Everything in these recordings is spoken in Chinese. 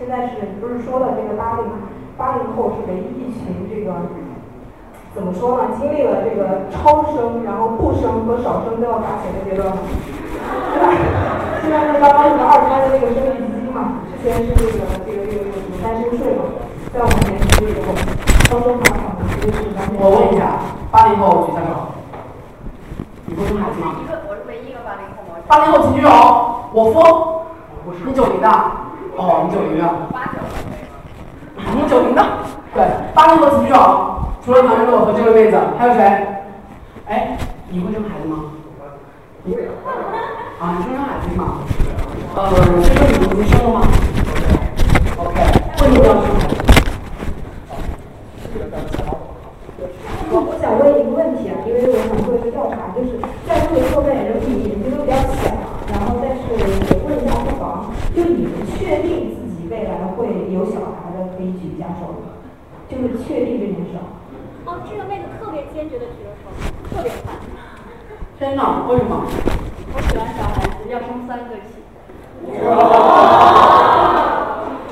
现在是不是说了这个八零八零后是唯一一群这个怎么说呢？经历了这个超生，然后不生和少生都要打钱的阶段吗？对吧？现在是刚刚那个二胎的那个生育基金嘛，之前是这个这个这个这个什么单身税嘛，在我们年轻的时候，超生罚款其实是咱们。我问一下，八零后举下手。你不生孩子吗？一个，我是唯一一个八零后吗？八零后请举手。我疯。你九零的？哦，你九零的。八九。你九零的？对，八零后请举手。除了唐人洛和这位妹子，还有谁？哎，你会生孩子吗？不会。啊，你生生孩子吗？呃，这个你已经生了吗？OK，为什么要生孩子？我我想问一个问题啊，因为我想做一个调查，就是在座的各位人比年纪都比较小，也问一下不妨，就你们确定自己未来会有小孩的，可以举一下手吗？就是确定这件事。哦，这个妹子特别坚决的举了手，特别快。真的，为什么？我喜欢小孩子，要生三个起。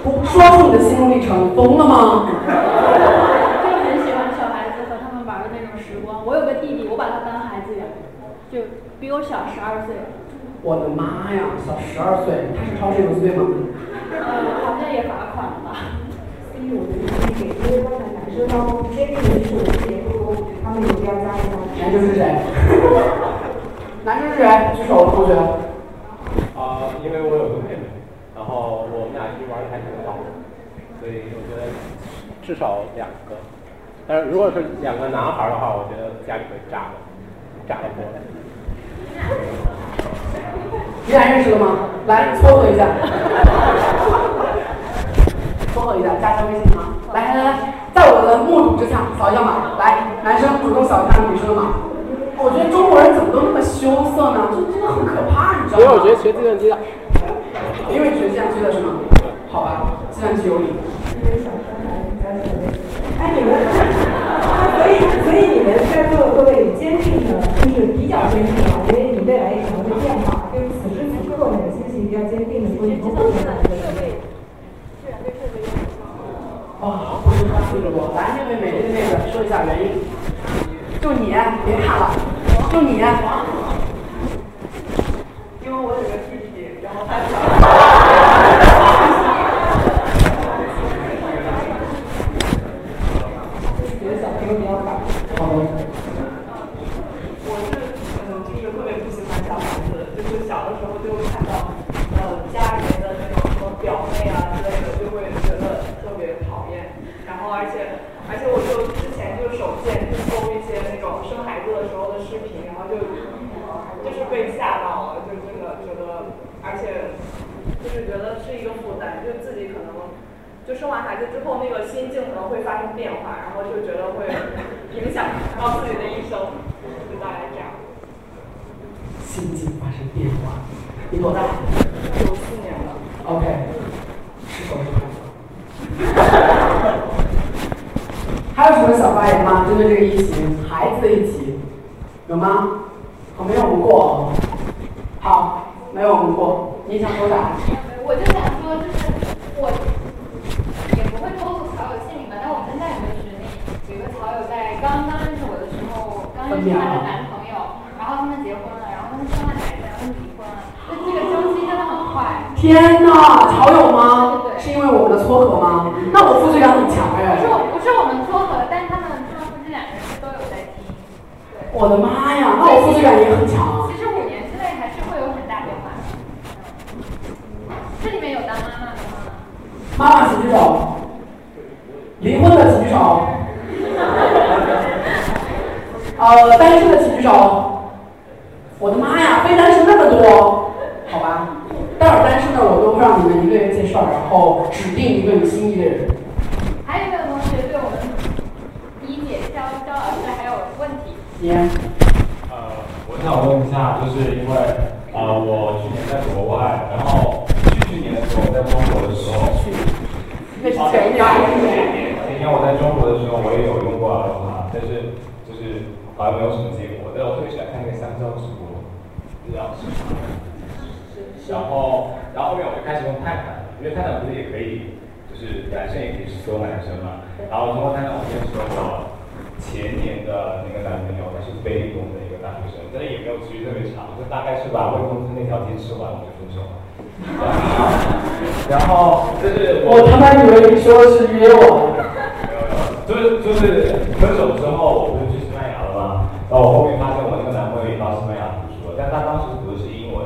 不说出你的心路历程，疯了吗？就很喜欢小孩子和他们玩的那种时光。我有个弟弟，我把他当孩子养就比我小十二岁。我的妈呀，小十二岁，他是超生有罪吗？呃，好像也罚款了吧。所以我男生当中坚定的是我自己不多，他们有必要加一下。男生是谁？男生是谁？举手，同学。啊，因为我有个妹妹，然后我们俩其实玩的还挺好，所以我觉得至少两个。但是如果是两个男孩的话，我觉得家里会炸了。炸了锅！你俩认识了吗？来撮合一下，撮合一下，加一下微信吗！来来来，在我的目睹之下扫一下码。来，男生主动扫一下女生的码。我觉得中国人怎么都那么羞涩呢？这真的很可怕，你知道吗？因为我觉得学计算机的。因为学计算机的是吗？好吧，计算机有理。哎，你们。所以，所以你们在座的各位坚定的，就是比较坚定啊，因为你未来可能会变化。就是此时此刻，你的心情比较坚定的，说你们不可能的。哦，不是他记住我，来那位美丽的妹子说一下原因。就你，别看了，就你。因为我有个弟弟，然后他。好的。我是嗯，就是特别不喜欢小孩子，就是小的时候就看到呃家里面的那种什么表妹啊之类的，就会觉得特别讨厌。然后而且而且我就之前就手贱就搜一些那种生孩子的时候的视频，然后就就是被吓到了，就真的觉得，而且就是觉得是一个负担，就自己可能。就生完孩子之后，那个心境可能会发生变化，然后就觉得会影响到自己的一生，就大概这样。心境发生变化，你多大？九四年了。OK，是手是 还有什么想发言吗？针对这个疫情，孩子的疫情，有吗？好，没有我们过。好，没有我们过。你想说啥？我就想说，就是我也。不会透露曹友姓名吧？但我们现在有个群里，有一个曹友在刚刚认识我的时候，刚认识她的男朋友，然后他们结婚了，然后他们生了孩子，然后离婚了，就这个周期真的很快。天呐，曹友吗？对对对。是因为我们的撮合吗？那我负罪感很强哎。不是我，不是我们撮合，但是他们他们夫妻两个人都有在听。对。我的妈呀，那我负罪感也很强。其实五年之内还是会有很大变化的。这里面有当妈妈的吗？妈妈请举手。离婚的请举手，呃，单身的请举手。我的妈呀，非单身那么多，好吧。待会儿单身的我都会让你们一个人介绍，然后指定一个有心仪的人。还有没有同学对我们一姐肖肖老师还有呃，我想问一下，就是。因为呃，我去年在国外，然后去去年的时候在中国的时候。那是。前年。前年我在中国的时候，我也有用过阿罗哈，但是。就是。好像没有什么结果。但我特别喜欢看那个香蕉直播，不知道是。然后，然后后面我就开始用泰坦，因为泰坦不是。也可以，就是。男生也可以是。所有男生嘛。然后通过泰坦，我认识了我前年的那个男朋友，他是非理工的一个大学生，但是也没有持续特别长，就大概是把魏公子那条街吃完我就分手了。然后就是我他妈以为你说的是约我。没有没有，就是就是分手之后，我不是去西班牙了吗？然后我后面发现我那个男朋友也到西班牙读书了，但他当时读的是英文，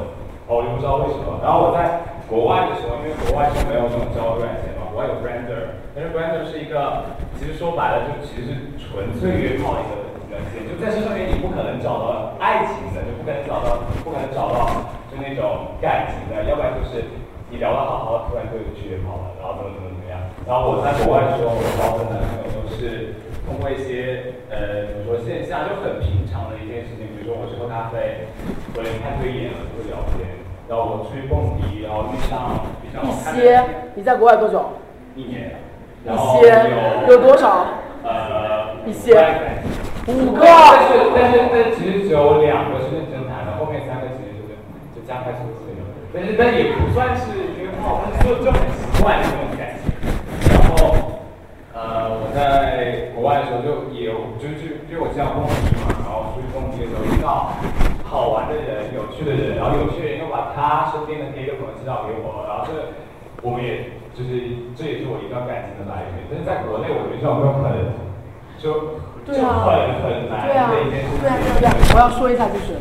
哦，我就不知道为什么。然后我在国外的时候，因为国外是没有这种交友软件嘛，国外有 Grander，但是 Grander 是一个，其实说白了就其实是纯粹约炮一个软件，就在这上面你不可能找到爱情的，就不可能找到，不可能找到就那种感情的，要不然就是你聊得好好的，突然就去约炮了，然后怎么怎么怎么样。然后我在国外的时候，我交的男朋友都是通过一些呃怎么说线下就很平常的一件事情，比如说我去喝咖啡，或者看对眼了就会聊天，然后我出去蹦迪，然后遇上比较好看的一些，你在国外多久？一年，一然后些有有多少？呃一些五个。但是但是但其实只有两个是认真谈的，后面三个其实就是就加快速度那种，但是但也不算是约炮，但是就就很奇怪那种感觉。然后呃我在国外的时候就也有就就就我经常蹦迪嘛，然后出去蹦迪的时候遇到好玩的人、有趣的人，然后有趣的人又把他身边的那个朋友介绍给我，然后这我们也就是这也是我一段感情的来源。但是在国内，我觉得这种就很就对啊，就很很难对啊，的一件事情。对啊，对啊，我要说一下，就是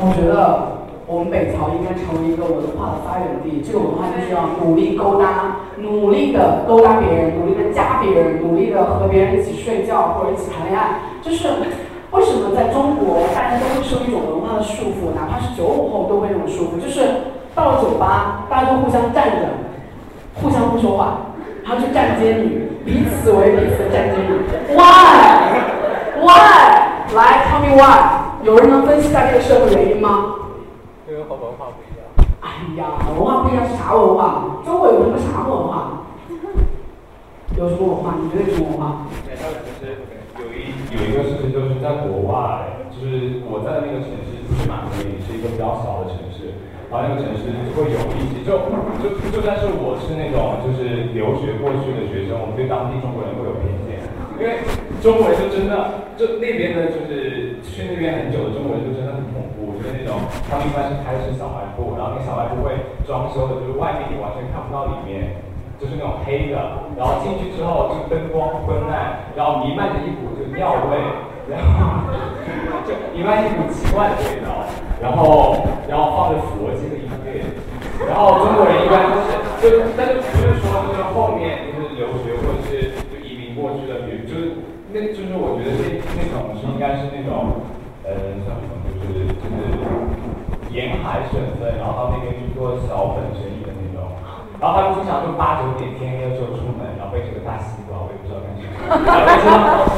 我觉得我们北朝应该成为一个文化的发源地。这个文化就是要努力勾搭，努力的勾搭别人，努力的加别人，努力的和别人一起睡觉或者一起谈恋爱。就是为什么在中国大家都会受一种文化的束缚，哪怕是九五后都会这种束缚，就是到了酒吧，大家都互相站着，互相不说话，然后就站街女，彼此为彼此的站街女。Why? Why? 来，tell me why？有人能分析一下这个社会原因吗？因为和文化不一样。哎呀，文化不一样是啥文化？中国有什么啥文化？有什么文化？你觉得有什么文化？对，还有一有一个事情，就是在国外，就是我在那个城市不是马德里，是一个比较小的城市，然后那个城市会有一些，就就就算是我是那种就是留学过去的学生，我们对当地中国人会有偏见，因为中国人就真的就那边的就是去那边很久的中国人就真的很恐怖，就是那种他们一般是开的是小卖部，然后那小卖部会装修的，就是外面你完全看不到里面。就是那种黑的，然后进去之后就灯光昏暗，然后弥漫着一股就尿味，然后就一般一股奇怪的味道，然后然后放着佛经的音乐，然后中国人一般都是就但是不是说就是后面就是留学或者是就移民过去的，比如就是那就是我觉得那那种是应该是那种呃像什么就是就是沿海省份，然后到那边去做小本生意的那种。然后他们经常就八九点天黑的时候出门，然后背着个大西瓜，我也不知道干什么，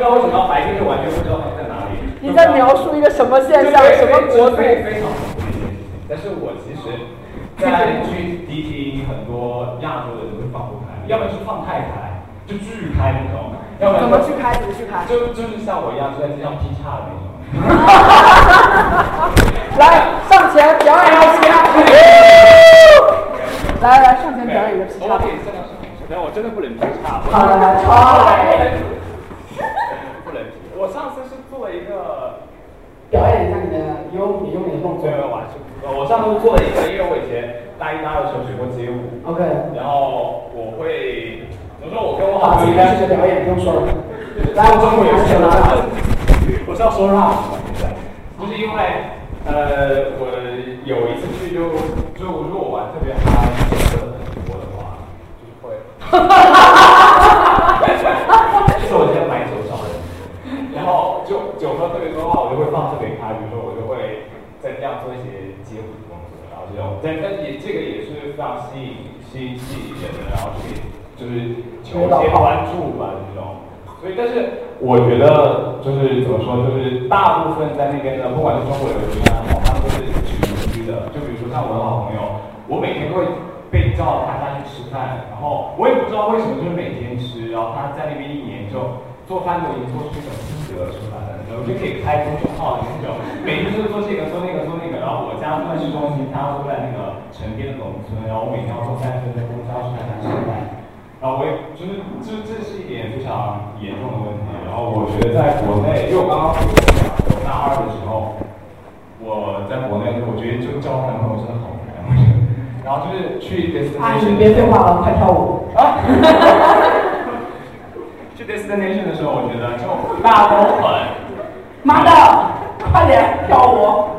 知道为什么白天就完全不知道他们在哪里。你在描述一个什么现象？什么国度？非非常恐怖的一件事情。但是我其实，在去迪厅很多亚洲人都会放不开，要不然是放太开，就巨开那种，要不然怎么去开？怎么去开？就就是像我一样就在街上劈叉的那种。来，上前表演一个劈叉。来来，上前表演一个劈叉。我可以这样说，但我真的不能劈叉。好来来，超来。不能劈。我上次是做了一个。表演一下你的优你优美的动作。没有，我还是我上次做了一个，因为我以前大一大二的时候学过街舞。OK。然后我会，怎么说？我跟我好好朋友。开始表演，不用说了。来，我中午也是啦。我是要说 rap 就是因为呃，我有一次去就就如果玩特别嗨，喝的很多的话，就是会。就是我今天买酒少人，就酒喝特别多的话，我就会放特别开，比如说我就会在这样做一些街舞的动作，然后这种，但但也这个也是非常吸引吸引吸引人的，然后去就是求一些关注吧这种。所以，但是我觉得就是怎么说，就是大部分在那边的，不管是中国留学生也好，他们都是群居的。就比如说像我的好朋友，我每天都会被叫他家去吃饭，然后我也不知道为什么，就是每天吃，然后他在那边一年就做饭都已经做出一种心得出来了，然后就可以开公众号的那种，每天就是做这个做那个做那个，然后我家住在市中心，他住在那个城边的农村，然后我每天要坐三十分钟公交去他家吃饭。然后我也就是这这是一点非常严重的问题。然后我觉得在国内，因为我刚刚讲，我大二的时候，我在国内，我觉得就交男朋友真的好难。然后就是去 destination，阿姨别废话了，快跳舞。啊！去 destination 的时候，我觉得就大家都很，妈的，快点跳舞。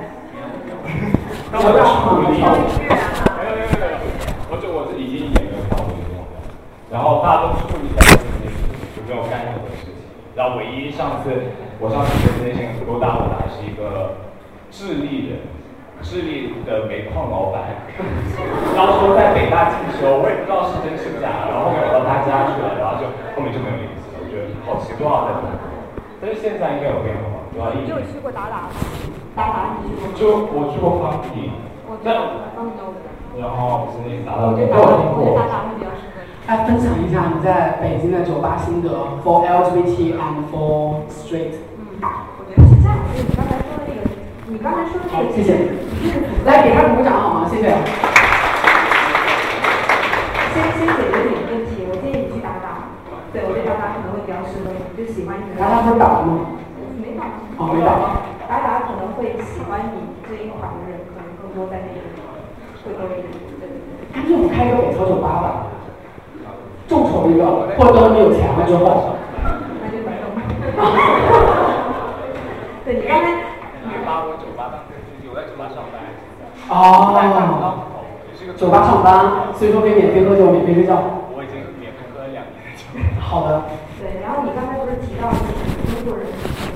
那我就鼓励。没有没有没有，我就我自己已经演了跳舞的状态，然后大家都注意在这件事情，就没有干任何事情。然后唯一上次我上次 destination 不够大，我打的是一个智利人。智利的煤矿老板，然后说在北大进修，我也不知道是真是假。然后后面我到他家去了，然后就后面就没有联系好奇怪在中国，但是现在应该有变化，对吧？你有去过达达吗？达达你去过？就我去过方体，那方体我然后是那达达，我觉得达达会比较适合你。来分享一下你在北京的酒吧心得，for LGBT and for straight。嗯，我觉得是这样，就是你刚才说的那个，你刚才说的那个，谢谢。来给他鼓掌好吗？谢谢。合你，就喜欢你。打打会打吗？没打。哦，没打。打打可能会喜欢你这一款的人，可能更多在那里，会多一点。对对对。干脆我们开一个北超酒吧吧，众筹一个，或者等我们有钱了之后。那就等等吧。对你刚才。你把我酒吧当。我在酒吧上班。哦。酒吧上班，所以说可以免费喝酒，免费睡觉。我已经免费喝了两年酒。好的。对，然后你刚才不是提到就是中国人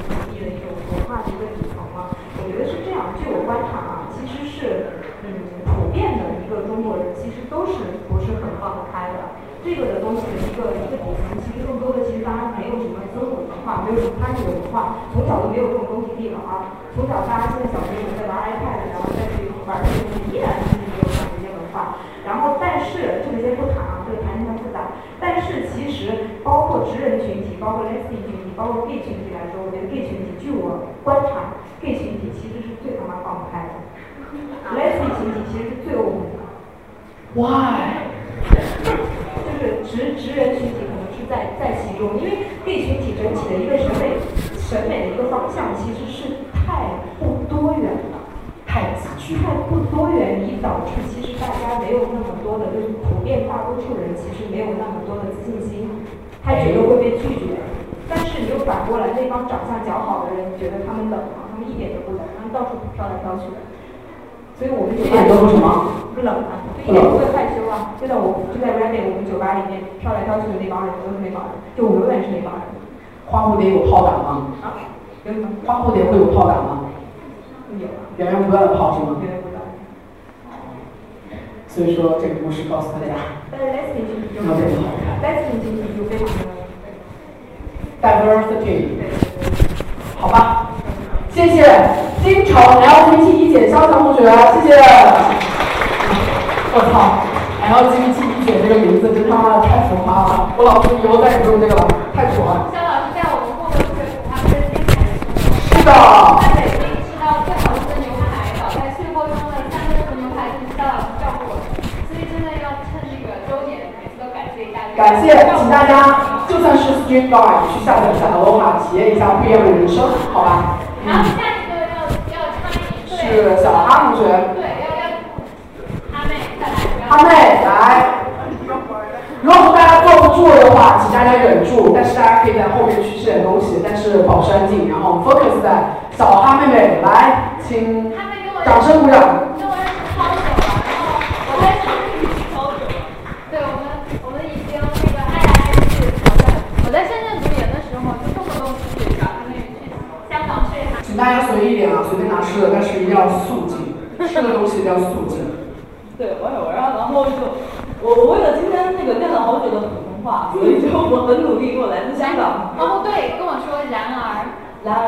本地的一种文化的一个底层吗？我觉得是这样，据我观察啊，其实是嗯普遍的一个中国人，其实都是不是很放得开的。这个的东西的一个一个底层，其实更多的其实大家没有什么尊古文化，没有什么汉字文化，从小都没有这种东西可以玩儿。从小大家现在小朋友在玩 iPad，然后再去玩这些东西，依然是没有这些文化。然后但是这个先不谈啊，这个谈一下复杂。但是其实包括直人群体，包括 lesbian 群体，包括 gay 群体来说，我觉得 gay 群体，据我观察，gay 群体其实是最他妈放不开的，lesbian 群体其实是最 open 的。Why？职职人群体可能是在在其中，因为 gay 群体整体的一个审美审美的一个方向其实是太不多元了，太自居，太不多元，以导致其实大家没有那么多的，就是普遍大多数人其实没有那么多的自信心，他觉得会被拒绝。但是你又反过来，那帮长相较好的人你觉得他们冷吗？他们一点都不冷，他们到处飘来飘去的。所以我们一点都不什么？不冷啊，就一点不会害羞啊。就在我就在 r e d 我们酒吧里面飘来飘去的那帮人都是那帮人，就我永远是那帮人。花蝴蝶有炮弹吗？啊？有什么？花蝴蝶会有炮弹吗？有。源源不断的炮是吗？源源不断。所以说这个故事告诉大家。但是 lesbian 群体就 lesbian 群体就非常的 diversity。好吧，谢谢京城 LGBT 一姐肖强同学，谢谢。我操，LGBT 一姐这个名字真他妈的太浮夸了，我老师以后再也不用这个了，太土了。肖老师在我们共同学府，他们是精彩的是的。在北京吃到最好吃的牛排，早在漩涡中的三个牛排就是肖老师照顾我的，所以真的要趁这个周年，每次都感谢一下。感谢，请大家就算是 Street Guy 去下载一下 Aloha，体验一下不一样的人生，好吧？然后下一个要要插一是小哈同学。对，要要哈妹再来。哈妹来。如果大家坐不住的话，请大家忍住，但是大家可以在后面去吃点东西，但是保持安静，然后 focus 在小哈妹妹来，请掌声鼓掌。跟我认识超久了，然后我在深圳超久了。对我们，我们已经那个爱来爱去，好像我在深圳读研的时候，就动不动出去找他们去香请大家随意一点啊，随便拿吃的，但是一定要肃静，吃的东西一定要肃静。对，我有，然后然后就我我为了今天那个练了好久的普通话，所以就我很努力，我来自香港。哦，对，跟我说然而，然而，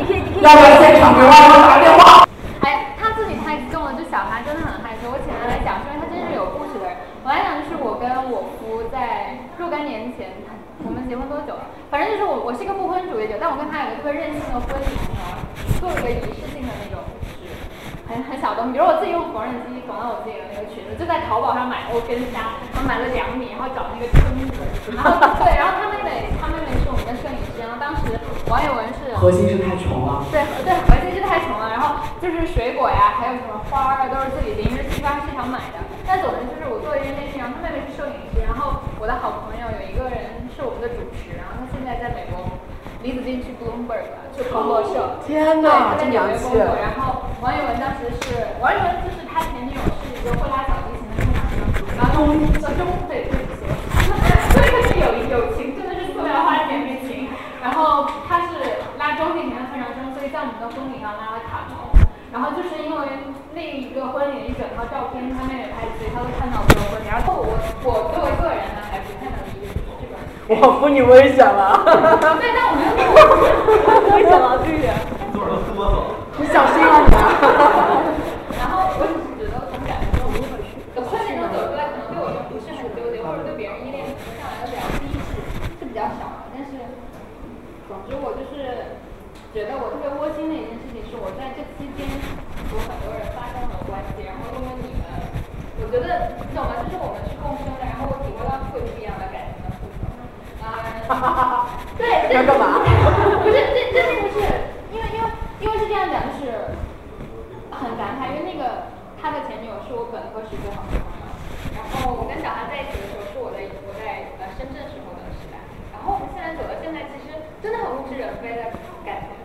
你可以你可以。要不要现场给我打电话？哎，他自己太激动了，就小孩真的很害羞。我请他来讲，因为他真是有故事的人。我来讲就是我跟我夫在若干年前，我们们结婚多久了？反正就是我，我是一个不婚主义者，但我跟他有一个特别任性的婚礼，你知道吗？做一个仪式性的那种，就是很很小东西。比如我自己用缝纫机缝了我自己的那个裙子，就在淘宝上买欧根纱，然后买了两米，然后找那个针子，然后对，然后他妹妹，他妹妹是我们的摄影师，然后当时王一文是核心是太穷了。对对，核心是太穷了，然后就是水果呀，还有什么花儿啊，都是自己临时批发市场买的。但总之就是我做了一件事情，然后他妹妹是摄影师，然后我的好朋友有一个人是我们的主持，然后他现在在美国，李子金去 Bloomberg 去彭博社，天哪，这洋气。然后王一文当时是王一文，就是他前女友是一个会拉小提琴的中场生，然后中呃中对对不起，所以他是有友情，真的是塑料花甜蜜情。然后他是拉中提琴的非常生，所以在我们的婚礼上拉了卡农。然后就是因为那一个婚礼的一整套照片，他妹妹拍的，所以他都看到我的婚礼。然后我我作为个人呢。我扶你危险了，对，但我没危险了，这一点。多少都多走。你小心啊你啊！然后我只是觉得从感觉中，的婚礼中走出来，可能对我就不是很纠结，或者对别人依恋上来的比较低视，是比较少的。但是，总之我就是觉得我特别窝心的一件事情是，我在这期间和很多人发生了关系，然后因为你们，我觉得你懂吗？就是我们是共生的，然后我体会到特别不一样的感情的互动。啊，对，要干嘛？不是，这这并不是，因为因为因为是这样讲，就是很感慨，因为那个他的前女友是我本科时最好的朋友，然后我跟小韩在一起的时候是我在我在呃深圳时候的时代，然后我们现在走到现在，其实真的很物是人非的感觉，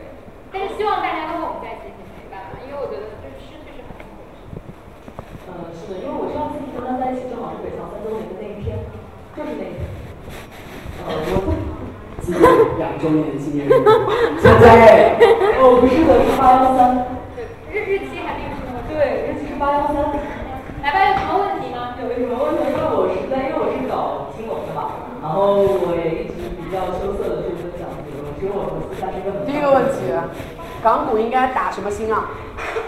对，但是希望大家都和我们在一起一起陪伴嘛，因为我觉得就是失去是很痛苦的事情。嗯，是的，因为我上次跟他在一起正好是北航三周年的那一天，就是那一天。呃，我纪念两周年纪念日，现在哦不是的，是八幺三。对，日日期还并不是那么对，日期是八幺三。来吧，有什么问题吗？有什么问题？因为我是在，因为我是搞金融的嘛，然后我也一直比较羞涩的去分享这个东西，因为我和私下是一个很。第一个问题，港股应该打什么星啊？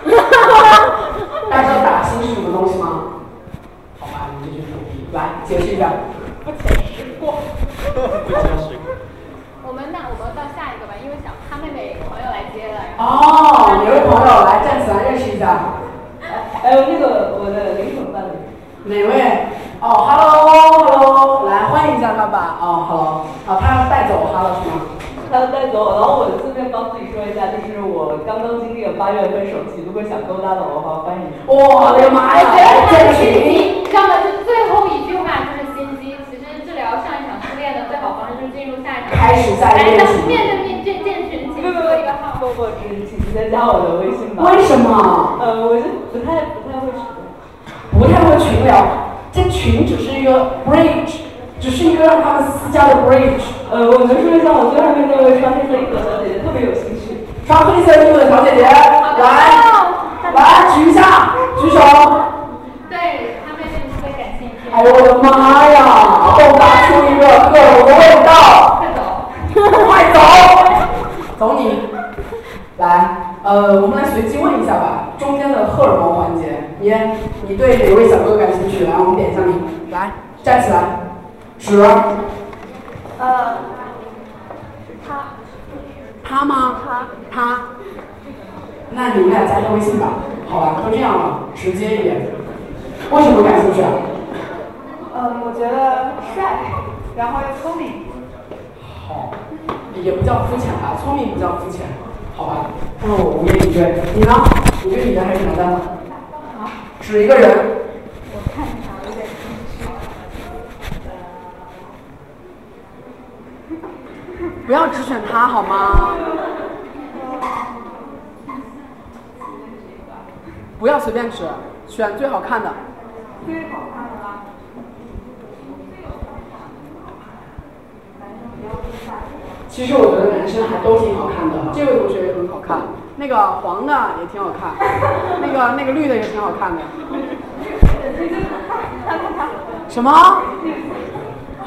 大家知道打星是什么东西吗？好吧，你这句土逼，来解释一下。不解释过。不解释。我们那我们到下一个吧，因为想他妹妹哦，有位朋友来站起来认识一下，还有那个我的灵魂伴侣。哪位？哦，hello，hello，来欢迎一下他吧。哦，hello，啊，他要带走 hello 是吗？他要带走我，然后我顺便帮自己说一下，就是我刚刚经历了八月份手期，如果想勾搭的我的话，欢迎。哇，我的妈呀！我觉得他这个是心，机，你知道吗？就最后一句话就是心机。其实治疗上一场失恋的最好方式就是进入下一场。开始下一个一个号。不不，请请直接加我的微信吧。为什么？呃，我就不太不太会群。不太会群聊，这群只是一个 bridge，只是一个让他们私交的 bridge。呃，我能说一下我最后面那位穿黑色衣服的小姐姐特别有兴趣。穿黑色衣服的小姐姐，来，来举一下，举手。对他妹妹特别感兴趣。哎呦我的妈呀！迸发出一个荷尔蒙的味道，快走。快走，走你。来，呃，我们来随机问一下吧，中间的荷尔蒙环节，你你对哪位小哥哥感兴趣？来，我们点一下名，来，站起来，指。呃，他他吗？他他。那你们俩加一下微信吧，好吧，都这样了，直接一点。为什么感兴趣啊？嗯，我觉得帅，然后又聪明。好，也不叫肤浅吧，聪明不叫肤浅，好吧？那我无言以对。你呢？你对女的还是男的？好，指一个人。我看一下，有点不要只选他好吗？不要随便指，选最好看的。最好看的啦。其实我觉得男生还都挺好看的，这位同学也很好看，那个黄的也挺好看，那个那个绿的也挺好看的。什么？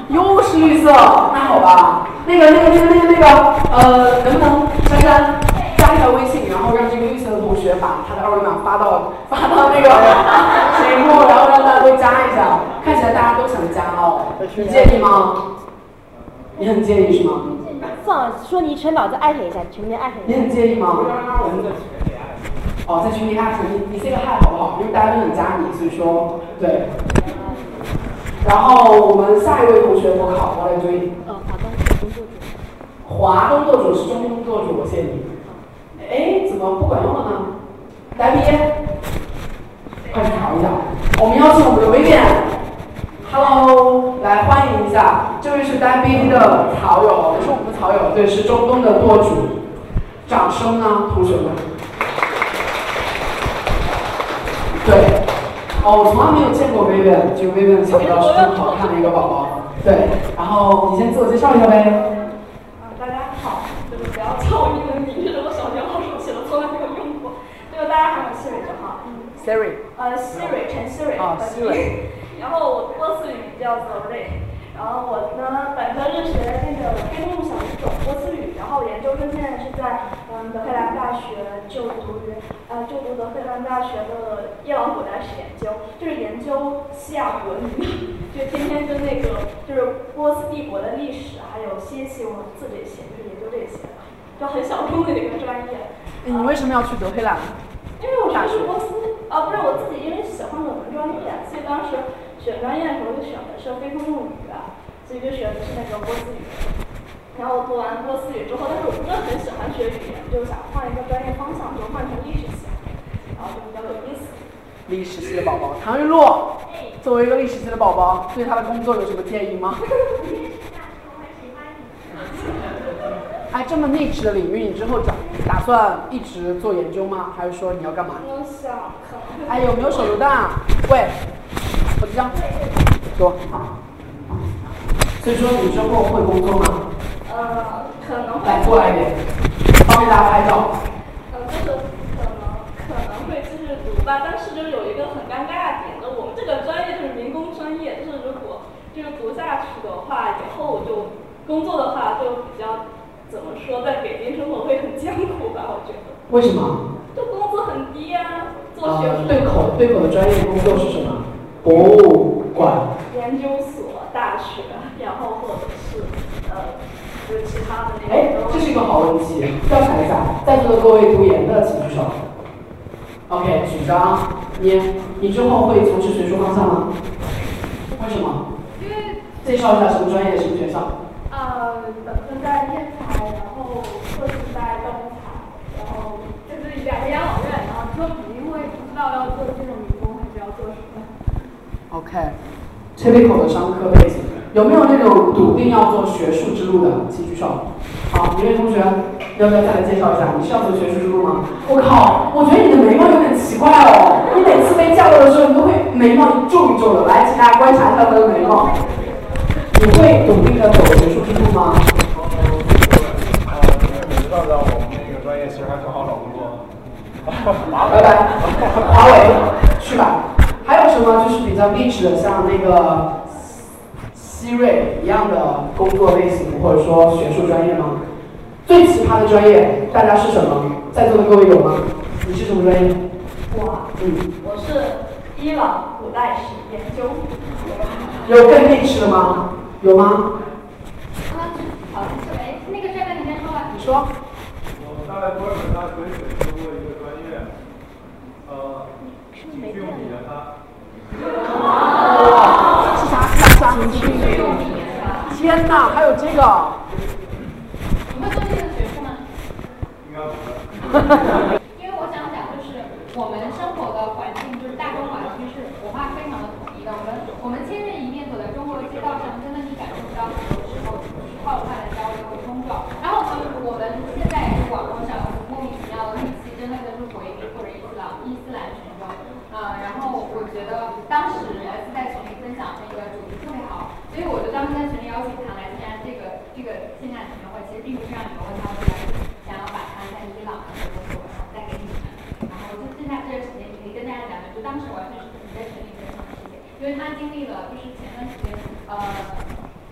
又是绿色？那好吧，那个那个那个那个那个，呃，能不能珊珊加一下微信，然后让这个绿色的同学把他的二维码发到发到那个 群目，然后让大家都加一下，看起来大家都想加哦，你介意吗？你很介意是吗？算了，说昵称吧，我再艾特一下，群里艾特一下。你很介意吗？哦，在群里艾特你，你 say 个嗨好不好？因为大家都想加你，所以说对。然后我们下一位同学，我考，过来追。呃，华东工作组。华东舵主是中东舵主，我谢你。哎，怎么不管用了呢？来宾，快去考一下。我们邀请我们的薇薇，Hello，来欢迎一下，这位是单兵的草友，不是我们的草友，对，是中东的舵主。掌声呢，同学们。对。哦，我从来没有见过薇薇，就薇薇想不到是这么好看的一个宝宝。对，然后你先自我介绍一下呗。啊，大家好，就是不要叫我英文名，这是我小学老师写的，从来没有用过。这个大家喊我 Siri 就好。Siri。呃，Siri，陈 Siri。啊，Siri。然后我波斯语名叫做 Ray。然后我呢，本科是学那个非公路小语种波斯语，然后研究生现在是在嗯德黑兰大学就读于呃就读德黑兰大学的伊朗古代史研究，就是研究西亚国语，就天天跟那个就是波斯帝国的历史还有楔形文字这些，就是研究这些的，就很小众的一个专业。你为什么要去德黑兰？因为我是波斯，啊不是我自己，因为喜欢我们专业，所以当时。选专业的时候就选的是非通用语，所以就选的是那个波斯语。然后读完波斯语之后，但是我不是很喜欢学语言，就想换一个专业方向，就换成历史系，然后就比较有意思。历史系的宝宝，唐玉露，作为一个历史系的宝宝，对他的工作有什么建议吗？哎，这么 niche 的领域，你之后打打算一直做研究吗？还是说你要干嘛？我想可能。哎，有没有手榴弹？喂。我张，给我。所以说你之后会工作吗？呃，可能会。来过来一点，方便大家拍照。呃，就是可能可能会继续读吧，但是就是有一个很尴尬的点，就我们这个专业就是民工专业，就是如果就是读下去的话，以后就工作的话就比较怎么说，在北京生活会很艰苦吧，我觉得。为什么？就工资很低啊，做学术。对口对口的专业工作是什么？博物馆、研究所、大学，然后或者是呃，就是其他的那个。哎，这是一个好问题，调查一下，在座的各位读研的请举手。OK，举张。你你之后会从事学术方向吗？为什么？因为介绍一下什么专业，什么学校？呃，本科在天才，然后硕士在动物材，然后就是两个养老院，然后之后肯定会不知道要做这种民工还是要做什么。OK，typical 的商科背景，有没有那种笃定要做学术之路的？请举手。好，一位同学，要不要再来介绍一下？你是要走学术之路吗？我靠，我觉得你的眉毛有点奇怪哦。你每次被叫到的时候，你都会眉毛一皱一皱的。来，请大家观察一下我的眉毛。你会笃定的走学术之路吗？呃，你知道我们那个专业其实还挺好找工作。拜拜，华为，去吧。还有什么就是比较励志的，像那个希瑞一样的工作类型，或者说学术专业吗？最奇葩的专业，大家是什么？在座的各位有吗？你是什么专业？我，嗯，我是伊朗古代史研究。有更励志的吗？有吗？啊，好，哎，那个帅哥你先说吧。你说。我大概多少大学过一个专业，呃，情趣用品研发。哇，是啥？是啥？天哪，还有这个！你会做这个学术吗？应该不会。因为我想讲，就是我们生活的环境，就是大中华区是文化非常的统一的。我们我们千人一面走在中国的街道上，真的你感受不到很多时候是泡快的交流和冲撞。然后呢，我们现在也是网络上莫名其妙的语气，真的就是回或者伊斯兰伊斯兰群众。呃，然后我觉得当时 S 在群里分享那个主题特别好，所以我就当时在群里邀请他来参加这个这个线下听证会，其实并不是让你们问他问题，想要把他在伊朗的这个作文带给你们。然后就剩下这个时间，你可以跟大家讲讲，就当时完全是你在群里分享的事情，因为他经历了就是前段时间呃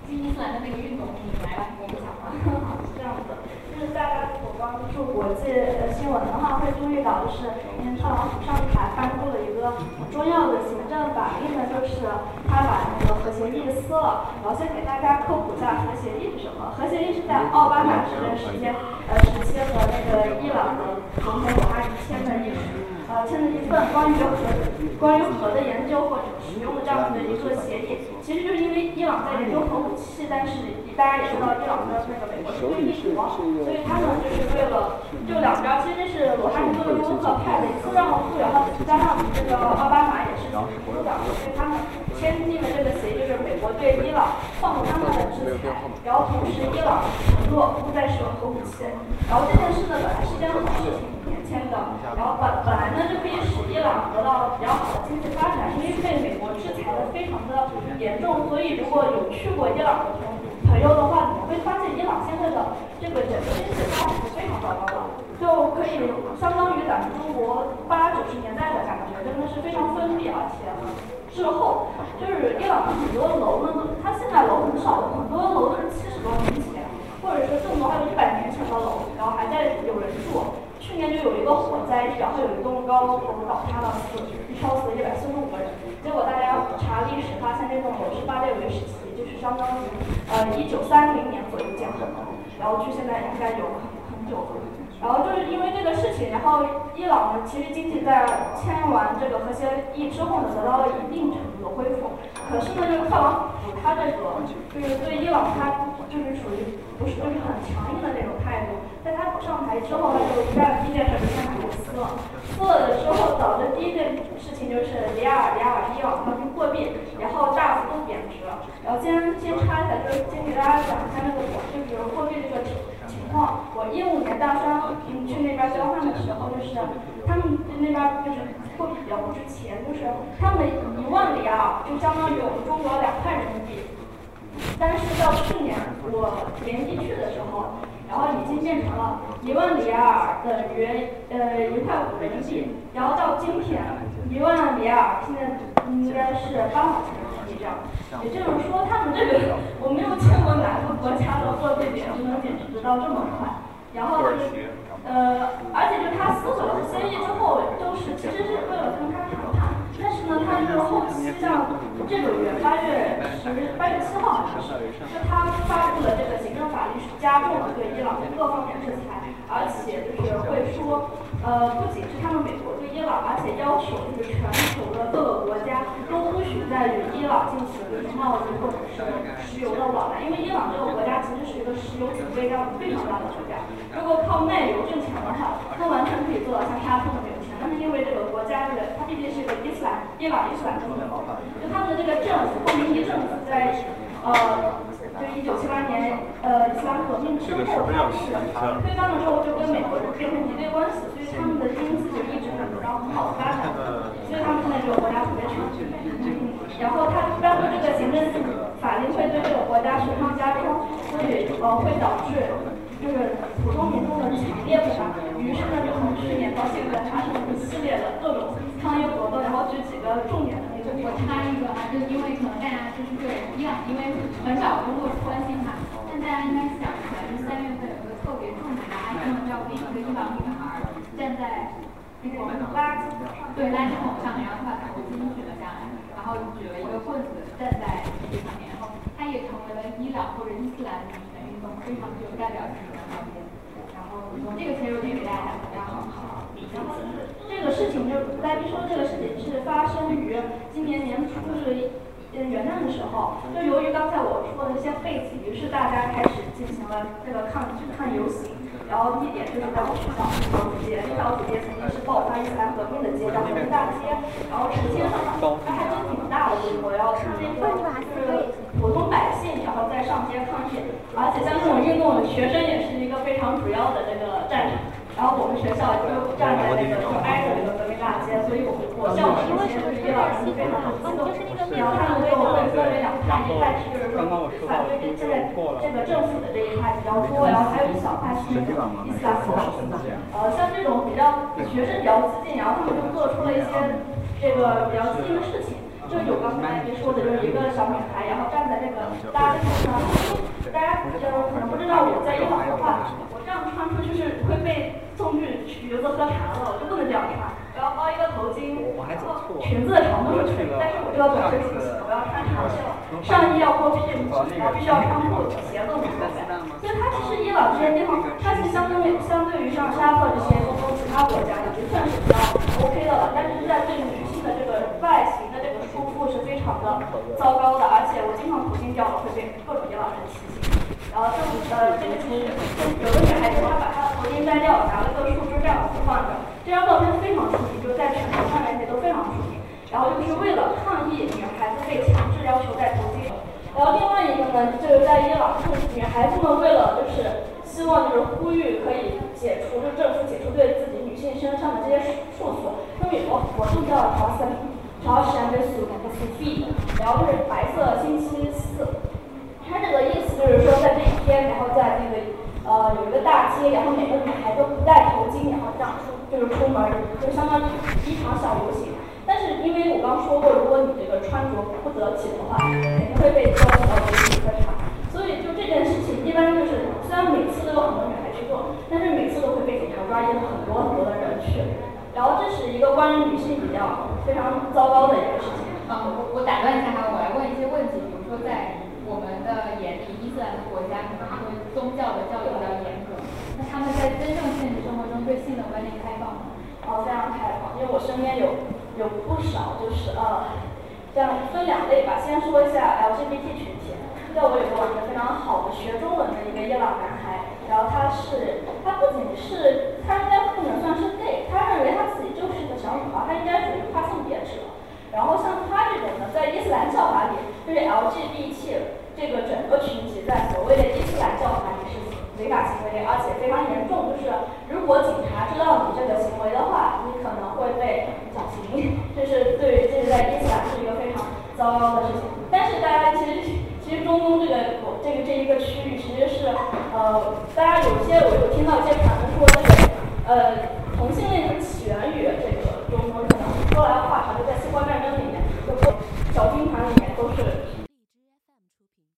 新伊斯兰的那个运动，你来吧，我们讲吧。好，是这样的，就是大家如果关注国际新闻的话，会注意到就是因为特朗普上台颁布了一个重要的行政法令呢，就是他把那个核协议撕了。然后先给大家科普一下核协议是什么。核协议是在奥巴马时任时间呃时期和那个伊朗的总统鲁哈尼签的一呃签的一份关于核关于核的研究或者使用的这样的一个协议。其实就是因为核武器，但是大家也知道伊朗跟那个美国是对立国，所以他们就是为了就两边其实是鲁哈尼作为温和派的一次让步，然后加上这个奥巴马也是主导的，所以他们签订的这个协议就是美国对伊朗放松他们的制裁，然后同时伊朗承诺不再使用核武器。然后这件事呢本来是一件好事情，年签的，然后本本来呢就可以使伊朗得到比较好的经济发展，因为被美国制裁的非常的严重，所以如果有去过伊朗的同朋友的话，你会发现伊朗现在的这个整个经济发展是非常糟糕的，就可以相当于咱们中国八九十年代的感觉，真的是非常封闭，而且滞后。就是伊朗的很多楼呢，它现在楼很少，很多楼都是七十多年前，或者说更多还有一百年前的楼，然后还在有人住。去年就有一个火灾，然后有一栋高楼倒塌了，死烧死了一百四十五个人。结果大家查历史发现，那栋楼是八列维时期，就是相当于呃一九三零年左右建的，然后距现在应该有很很久了。然后就是因为这个事情，然后伊朗呢，其实经济在签完这个核协议之后呢，得到了一定程度的恢复。可是呢，这个特朗普他这个就是对伊朗他就是属于不是就是很强硬的那种态度。在他上台之后，他就干的第一件事就先把这撕了。撕了的时候，导致第一件事情就是里尔里尔伊朗当地货币，然后大幅度贬值。然后先先插一下，就是先给大家讲一下那个货，就比如货币这个情情况。我一五年大三去那边交换的时候，就是他们那边就是货币比较不值钱，就是他们一万里尔就相当于我们中国两块人民币。但是到去年我年底去的时候。然后已经变成了一万里尔等于呃一块五人民币，然后到今天一万里尔现在应该是八毛钱人民币这样，也就是说他们这个我没有见过哪个国家的货币贬值能贬值到这么快，然后就是呃而且就是他撕毁了协议之后，就是其实是为了，后期像这个月八月十八月七号好像是，就他发布了这个行政法律是加重了对。伊朗的各方面制裁，而且就是会说，呃，不仅是他们美国对伊朗，而且要求就是全球的各个国家都不许再与伊朗进行贸易或者是石油的往来，因为伊朗这个国家其实是一个石油储备量非常大的国家，如果靠卖油挣钱的话，它完全可以做到像沙特那样因为这个国家这个，它毕竟是一个伊斯兰，伊朗伊斯兰政府，就他们的这个政府，霍梅尼政府在，呃。就一九七八年，呃，伊斯兰革命之后，他是推翻了之后，就跟美国人变成敌对关系，所以他们的经济就一直很高很好的发展，所以他们现在这个国家特别强。然后他颁布这个行政法令会对这个国家雪上加霜，所以呃会导致就是普通民众的强烈不满。于是呢，就从去年到现在发生了一系列的各种抗议活动，然后举几个重点的。我插一个啊，就因为可能大家就是对伊朗，因为很少工作关心它，但大家应该想一下，就三月份有一个特别著名的爱心照片，一个伊朗女孩站在那个垃圾桶对垃圾桶上，然后她把头巾举了下来，然后举了一个棍子站在这上面，然后她也成为了伊朗或者伊斯兰民权运动非常具有代表性。这个切入点给大家讲一下。然后这个事情就来宾说这个事情是发生于今年年初，就是嗯元旦的时候。就由于刚才我说的一些背景，于是大家开始进行了这个抗抗游行。然后地点就是在我学校立陶子街，立陶子街曾经是爆发伊斯兰革命的街，叫革命大街。然后成千上万，它还真挺大的规模。然后是那个就是普通百姓，然后在上街抗议。而且像这种运动，学生也主要的这个战场。然后我们学校就站在那个就挨着那个革命大街，所以我们我校的那些就是伊朗人非常的激动。然后他们就会分为两派，一派是就是说反对这现在这个政府的这一派比较多，然后还有一小派是那种伊斯兰的。呃，像这种比较学生比较激进，然后他们就做出了一些这个比较激进的事情。就有刚才您说的，就是一个小女孩，然后站在那个垃圾桶上。大家呃可能不知道我在伊朗的话，穿出去是会被。送去橘子喝茶了，我就不能这样穿，我要包一个头巾，然后裙子的长度是裙，但是我这个短是不行，我要穿长袖。上衣要过屁股，然后必须要穿裤子，鞋子不能穿。所以它其实伊朗这些地方，它其实相对于相对于像沙特这些中东其他国家，已经算是比较 OK 的了。但是在对女性的这个外形的这个束缚是非常的糟糕的，而且我经常头巾掉了会被各种伊朗人提醒。然后就呃这个就是有的女孩子她把她的头巾摘掉，拿了个树枝这样子放着，这张照片非常出名，就在全球范围内都非常出名。然后就是为了抗议女孩子被强制要求戴头巾。然后另外一个呢，就是在伊朗，就是女孩子们为了就是希望就是呼吁可以解除就政府解除对自己女性身上的这些束缚，那么有个活动叫朝鲜朝鲜的暑的 feed，然后就是白色星期四，它这个意思就是说在这一天，然后在那个呃有一个大街，然后每个女孩都不戴头巾，然后这样出就是出门，就相当于一场小游行。但是因为我刚说过，如果你这个穿着不得体的话，肯定会被抓到违纪科查。所以就这件事情，一般就是虽然每次都有很多女孩去做，但是每次都会被警察抓，也很多很多的人去。然后这是一个关于女性比较非常糟糕的一个事情。啊，我我打断一下哈，我来问一些问题，比如说在我们的眼里，伊斯兰的国家可能对宗教的教育比较严格，那他们在真正现实生活中对性的观念开放吗？哦，非常开放，因为我身边有有不少就是呃，这样分两类吧，先说一下 LGBT 群体。在我有个玩的非常好的学中文的一个伊朗男孩，然后他是他不仅是他应该不能算是 gay，他认为他自己就是一个小女孩，他应该属于跨性别者。然后像他这种呢，在伊斯兰教法里，就是 LGBT 这个整个群体在所谓的伊斯兰教团里是违法行为，而且非常严重。就是如果警察知道你这个行为的话，你可能会被绞刑。这是对于这是在伊斯兰是一个非常糟糕的事情。但是大家其实其实中东这个我这个这一个区域其实是呃，大家有些我有听到一些传闻说这个呃同性恋是起源于这个中东，可能说来话长，就在西方战争里面，就小军团里面都是